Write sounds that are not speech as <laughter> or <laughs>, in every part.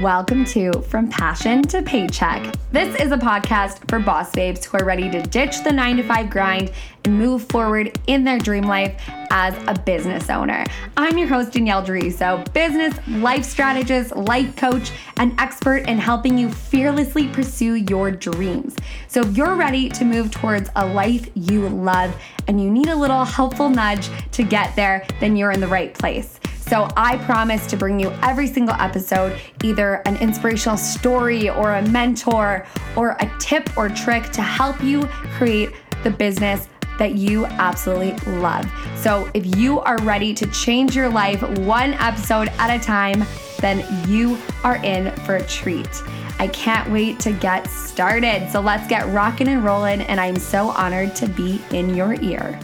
Welcome to From Passion to Paycheck. This is a podcast for boss babes who are ready to ditch the nine to five grind and move forward in their dream life as a business owner. I'm your host, Danielle Deriso, business, life strategist, life coach, and expert in helping you fearlessly pursue your dreams. So if you're ready to move towards a life you love and you need a little helpful nudge to get there, then you're in the right place. So I promise to bring you every single episode either an inspirational story or a mentor or a tip or trick to help you create the business that you absolutely love. So if you are ready to change your life one episode at a time, then you are in for a treat. I can't wait to get started. So let's get rocking and rolling. And I'm so honored to be in your ear.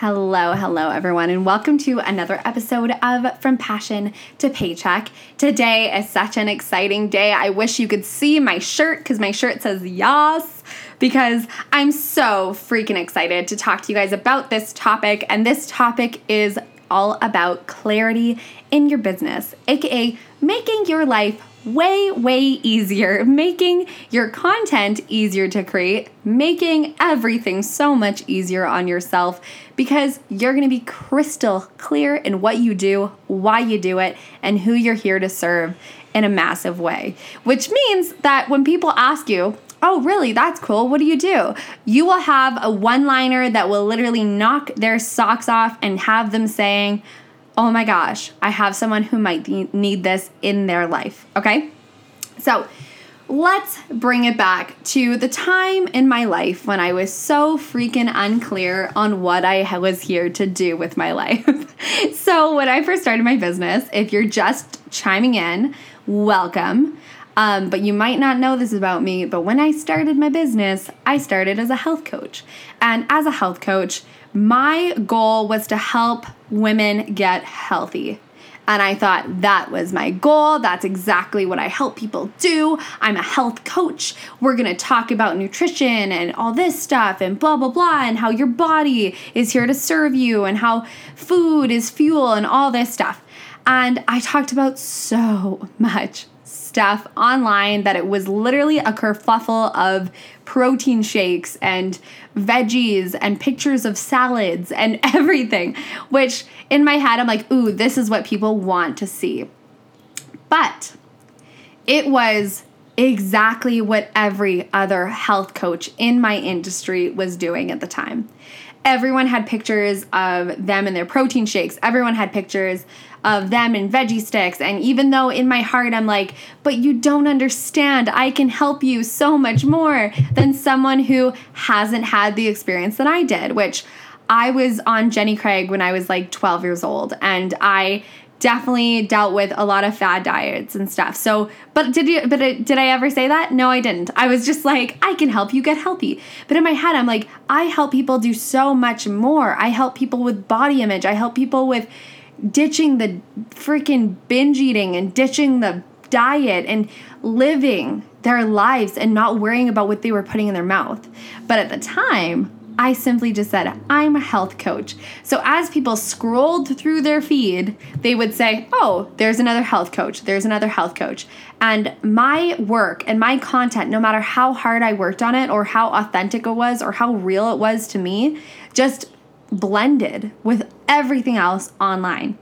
Hello, hello, everyone, and welcome to another episode of From Passion to Paycheck. Today is such an exciting day. I wish you could see my shirt because my shirt says yas because I'm so freaking excited to talk to you guys about this topic. And this topic is all about clarity in your business, aka making your life way, way easier, making your content easier to create, making everything so much easier on yourself because you're gonna be crystal clear in what you do, why you do it, and who you're here to serve in a massive way. Which means that when people ask you, Oh, really? That's cool. What do you do? You will have a one liner that will literally knock their socks off and have them saying, oh my gosh, I have someone who might need this in their life. Okay? So let's bring it back to the time in my life when I was so freaking unclear on what I was here to do with my life. <laughs> so, when I first started my business, if you're just chiming in, welcome. Um, but you might not know this about me, but when I started my business, I started as a health coach. And as a health coach, my goal was to help women get healthy. And I thought that was my goal. That's exactly what I help people do. I'm a health coach. We're going to talk about nutrition and all this stuff and blah, blah, blah, and how your body is here to serve you and how food is fuel and all this stuff. And I talked about so <laughs> much stuff online that it was literally a kerfuffle of protein shakes and veggies and pictures of salads and <laughs> everything, which in my head, I'm like, ooh, this is what people want to see. But it was exactly what every other health coach in my industry was doing at the time. Everyone had pictures of them and their protein shakes. Everyone had pictures of them and veggie sticks. And even though in my heart I'm like, but you don't understand, I can help you so much more than someone who hasn't had the experience that I did, which I was on Jenny Craig when I was like 12 years old. And I definitely dealt with a lot of fad diets and stuff. So, but did you but did I ever say that? No, I didn't. I was just like, I can help you get healthy. But in my head, I'm like, I help people do so much more. I help people with body image. I help people with ditching the freaking binge eating and ditching the diet and living their lives and not worrying about what they were putting in their mouth. But at the time, I simply just said, I'm a health coach. So as people scrolled through their feed, they would say, Oh, there's another health coach. There's another health coach. And my work and my content, no matter how hard I worked on it or how authentic it was or how real it was to me, just blended with everything else online.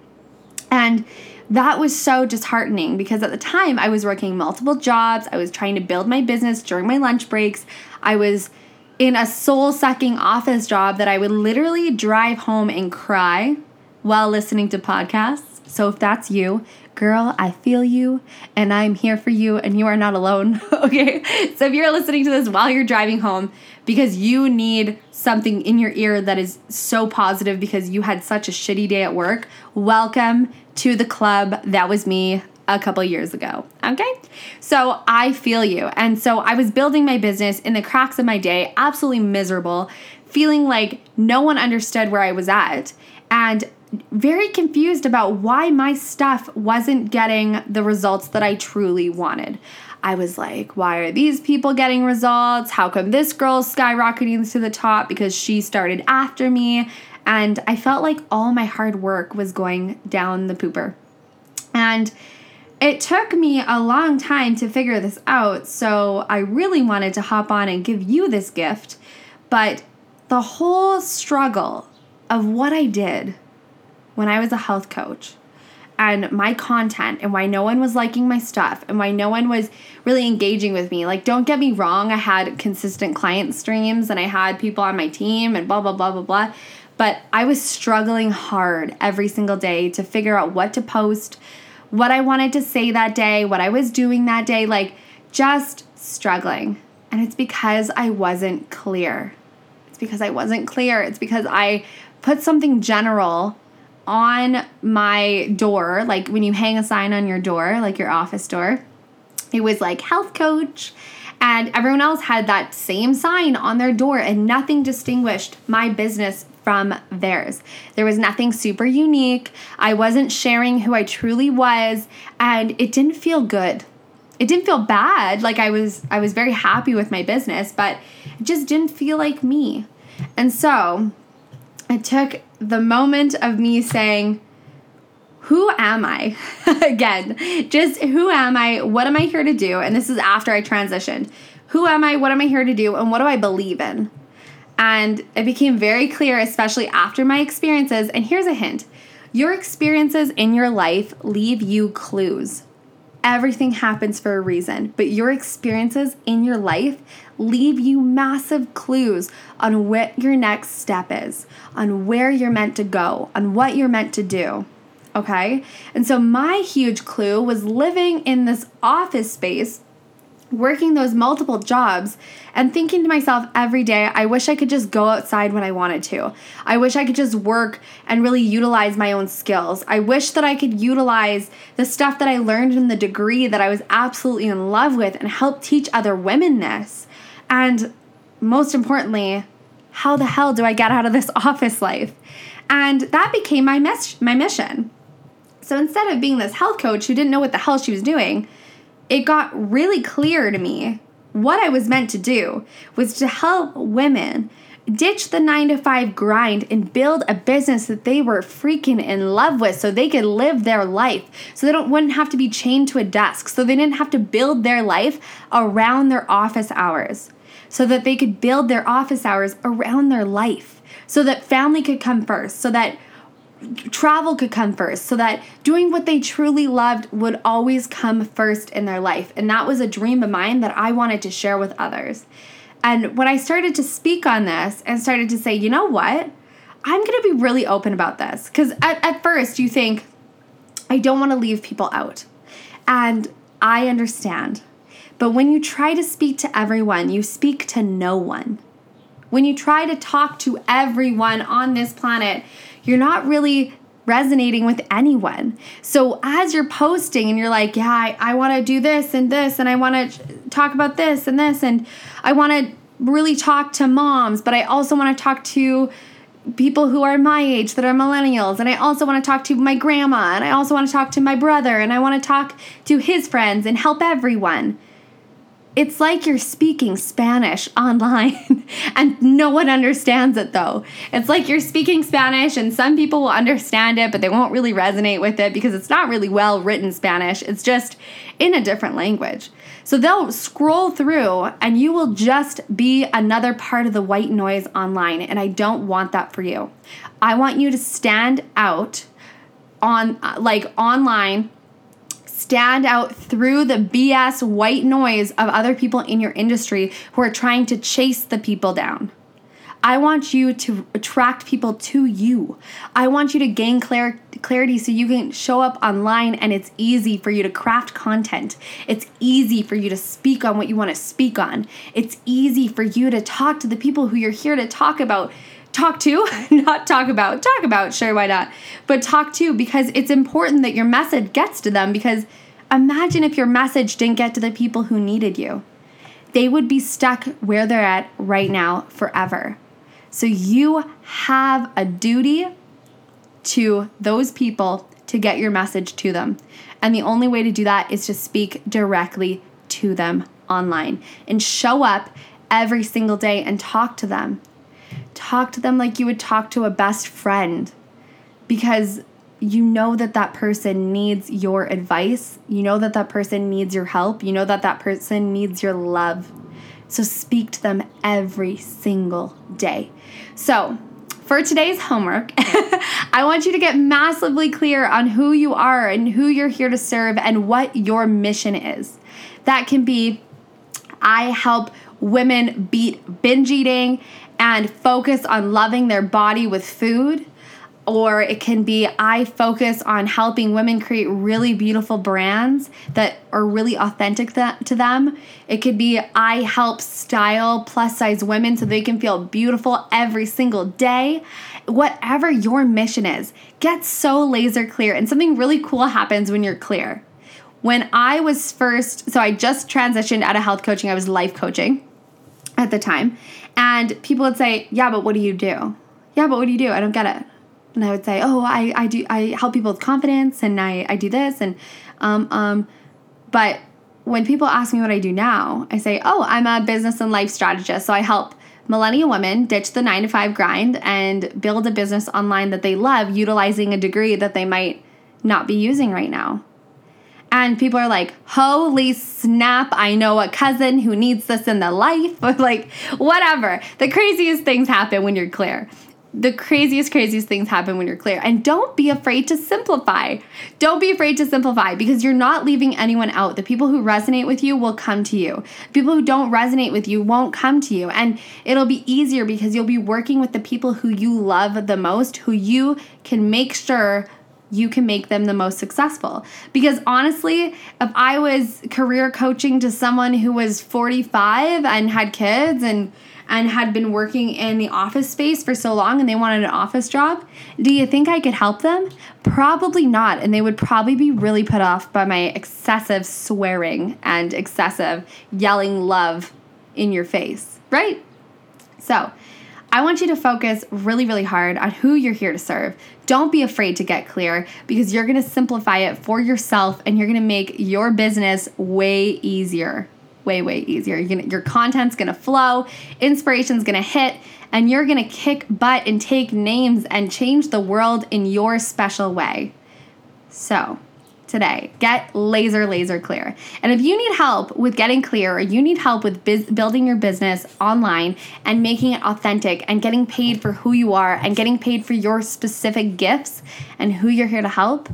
And that was so disheartening because at the time I was working multiple jobs. I was trying to build my business during my lunch breaks. I was in a soul sucking office job that I would literally drive home and cry while listening to podcasts. So if that's you, girl, I feel you and I'm here for you and you are not alone. <laughs> okay. So if you're listening to this while you're driving home because you need something in your ear that is so positive because you had such a shitty day at work, welcome to the club. That was me a couple years ago. Okay. So I feel you. And so I was building my business in the cracks of my day, absolutely miserable, feeling like no one understood where I was at. And very confused about why my stuff wasn't getting the results that I truly wanted. I was like, why are these people getting results? How come this girl's skyrocketing to the top because she started after me? And I felt like all my hard work was going down the pooper. And it took me a long time to figure this out, so I really wanted to hop on and give you this gift. But the whole struggle of what I did when I was a health coach and my content and why no one was liking my stuff and why no one was really engaging with me. Like, don't get me wrong, I had consistent client streams and I had people on my team and blah, blah, blah, blah, blah. But I was struggling hard every single day to figure out what to post, what I wanted to say that day, what I was doing that day, like just struggling. And it's because I wasn't clear. It's because I wasn't clear. It's because I put something general on my door, like when you hang a sign on your door, like your office door. It was like health coach. And everyone else had that same sign on their door, and nothing distinguished my business from theirs. There was nothing super unique. I wasn't sharing who I truly was, and it didn't feel good. It didn't feel bad. Like I was I was very happy with my business, but it just didn't feel like me. And so, it took the moment of me saying, who am I? <laughs> Again, just who am I? What am I here to do? And this is after I transitioned. Who am I? What am I here to do? And what do I believe in? And it became very clear, especially after my experiences. And here's a hint your experiences in your life leave you clues. Everything happens for a reason, but your experiences in your life leave you massive clues on what your next step is, on where you're meant to go, on what you're meant to do. Okay? And so my huge clue was living in this office space working those multiple jobs and thinking to myself every day, I wish I could just go outside when I wanted to. I wish I could just work and really utilize my own skills. I wish that I could utilize the stuff that I learned in the degree that I was absolutely in love with and help teach other women this. And most importantly, how the hell do I get out of this <laughs> office life? And that became my mes- my mission. So instead of being this health coach who didn't know what the hell she was doing, it got really clear to me what I was meant to do was to help women ditch the nine to five grind and build a business that they were freaking in love with so they could live their life so they don't wouldn't have to be chained to a desk so they didn't have to build their life around their office hours so that they could build their office hours around their life so that family could come first so that travel could come first so that doing what they truly loved would always come first in their life. And that was a dream of mine that I wanted to share with others. And when I started to speak on this and started to say, you know what? I'm going to be really open about this. Because at, at first, you think, I don't want to leave people out. And I understand. But when you try to speak to everyone, you speak to no one. When you try to talk to everyone on this planet, you're not really resonating with anyone. So as you're posting and you're like, yeah, I, I want to do this and this, and I want to talk about this and this, and I want to really talk to moms, but I also want to talk to people who are my age that are millennials, and I also want to talk to my grandma, and I also want to talk to my brother, and I want to talk to his friends and help everyone it's like you're speaking Spanish online <laughs> and no one understands it though. It's like you're speaking Spanish and some people will understand it, but they won't really resonate with it because it's not really well written Spanish. It's just in a different language. So they'll scroll through and you will just be another part of the white noise online. And I don't want that for you. I want you to stand out on uh, like online stand out through the BS white noise of other people in your industry who are trying to chase the people down. I want you to attract people to you. I want you to gain clar- clarity so you can show up online and it's easy for you to craft content. It's easy for you to speak on what you want to speak on. It's easy for you to talk to the people who you're here to talk about talk to, <laughs> not talk about, talk about, sure, why not? But talk to because it's important that your message gets to them because imagine if your message didn't get to the people who needed you. They would be stuck where they're at right now forever. So you have a duty to those people to get your message to them. And the only way to do that is to speak directly to them online and show up every single day and talk to them talk to them like you would talk to a best friend because you know that that person needs your advice. You know that that person needs your help. You know that that person needs your love. So speak to them every single day. So, for today's homework, <laughs> I want you to get massively clear on who you are and who you're here to serve and what your mission is. That can be I help women beat binge eating and focus on loving their body with food or it can be I focus on helping women create really beautiful brands that are really authentic th- to them. It could be I help style plus size women so they can feel beautiful every single day. Whatever your mission is, get so laser clear. And something really cool happens when you're clear. When I was first, so I just transitioned out of health coaching, I was life coaching at the time. And people would say, Yeah, but what do you do? Yeah, but what do you do? I don't get it and I would say, "Oh, I, I do I help people with confidence, and I, I do this, and um, um, but when people ask me what I do now, I say, "Oh, I'm a business and life strategist, so I help." Millennial women ditch the nine to five grind and build a business online that they love, utilizing a degree that they might not be using right now. And people are like, holy snap, I know a cousin who needs this in their life. <laughs> like, whatever. The craziest things happen when you're clear the craziest, craziest things happen when you're clear. And don't be afraid to simplify. Don't be afraid to simplify because you're not leaving anyone out. The people who resonate with you will come to you. People who don't resonate with you won't come to you. And it'll be easier because you'll be working with the people who you love the most, who you can make sure you can make them the most successful. Because honestly, if I was career coaching to someone who was 45 and had kids and and had been working in the office space for so long and they wanted an office job, do you think I could help them? Probably not. And they would probably be really put off by my excessive swearing and excessive yelling love in your face, right? So, I want you to focus really, really hard on who you're here to serve. Don't be afraid to get clear because you're gonna simplify it for yourself and you're gonna make your business way easier way, way easier. Gonna, your content's gonna flow, inspiration's gonna hit, and you're gonna kick butt and take names and change the world in your special way. So, today, get laser, laser clear. And if you need help with getting clear or you need help with biz- building your business online and making it authentic and getting paid for who you are and getting paid for your specific gifts and who you're here to help,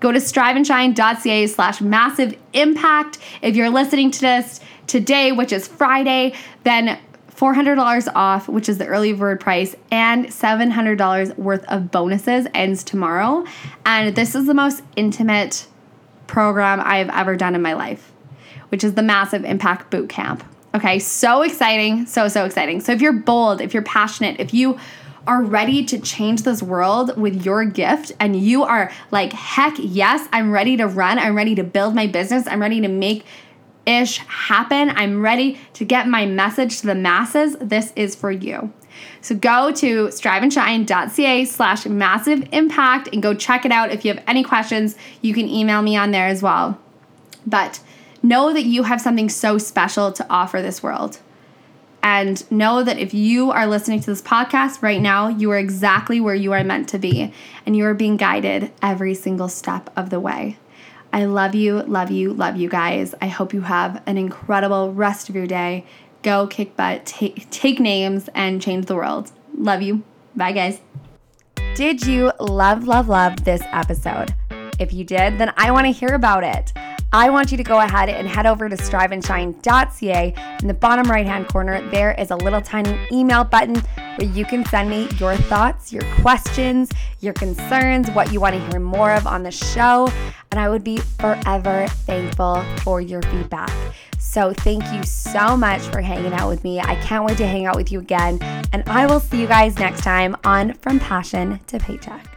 go to striveandshine.ca slash massive impact. If you're listening to this today, which is Friday, then $400 off, which is the early bird price, and $700 worth of bonuses ends tomorrow. And this is the most intimate program I've ever done in my life, which is the Massive Impact Boot Camp. Okay, so exciting, so, so exciting. So if you're bold, if you're passionate, if you are ready to change this world with your gift and you are like, heck yes, I'm ready to run, I'm ready to build my business, I'm ready to make ish happen. I'm ready to get my message to the masses. This is for you. So go to striveandshine.ca slash massive impact and go check it out. If you have any questions, you can email me on there as well. But know that you have something so special to offer this world. And know that if you are listening to this podcast right now, you are exactly where you are meant to be, and you are being guided every single step of the way. I love you, love you, love you guys. I hope you have an incredible rest of your day. Go kick butt, take, take names, and change the world. Love you. Bye, guys. Did you love, love, love this episode? If you did, then I want to hear about it. I want you to go ahead and head over to striveandshine.ca. In the bottom right hand corner, there is a little tiny email button where you can send me your thoughts, your questions, your concerns, what you want to hear more of on the show. And I would be forever thankful for your feedback. So, thank you so much for hanging out with me. I can't wait to hang out with you again. And I will see you guys next time on From Passion to Paycheck.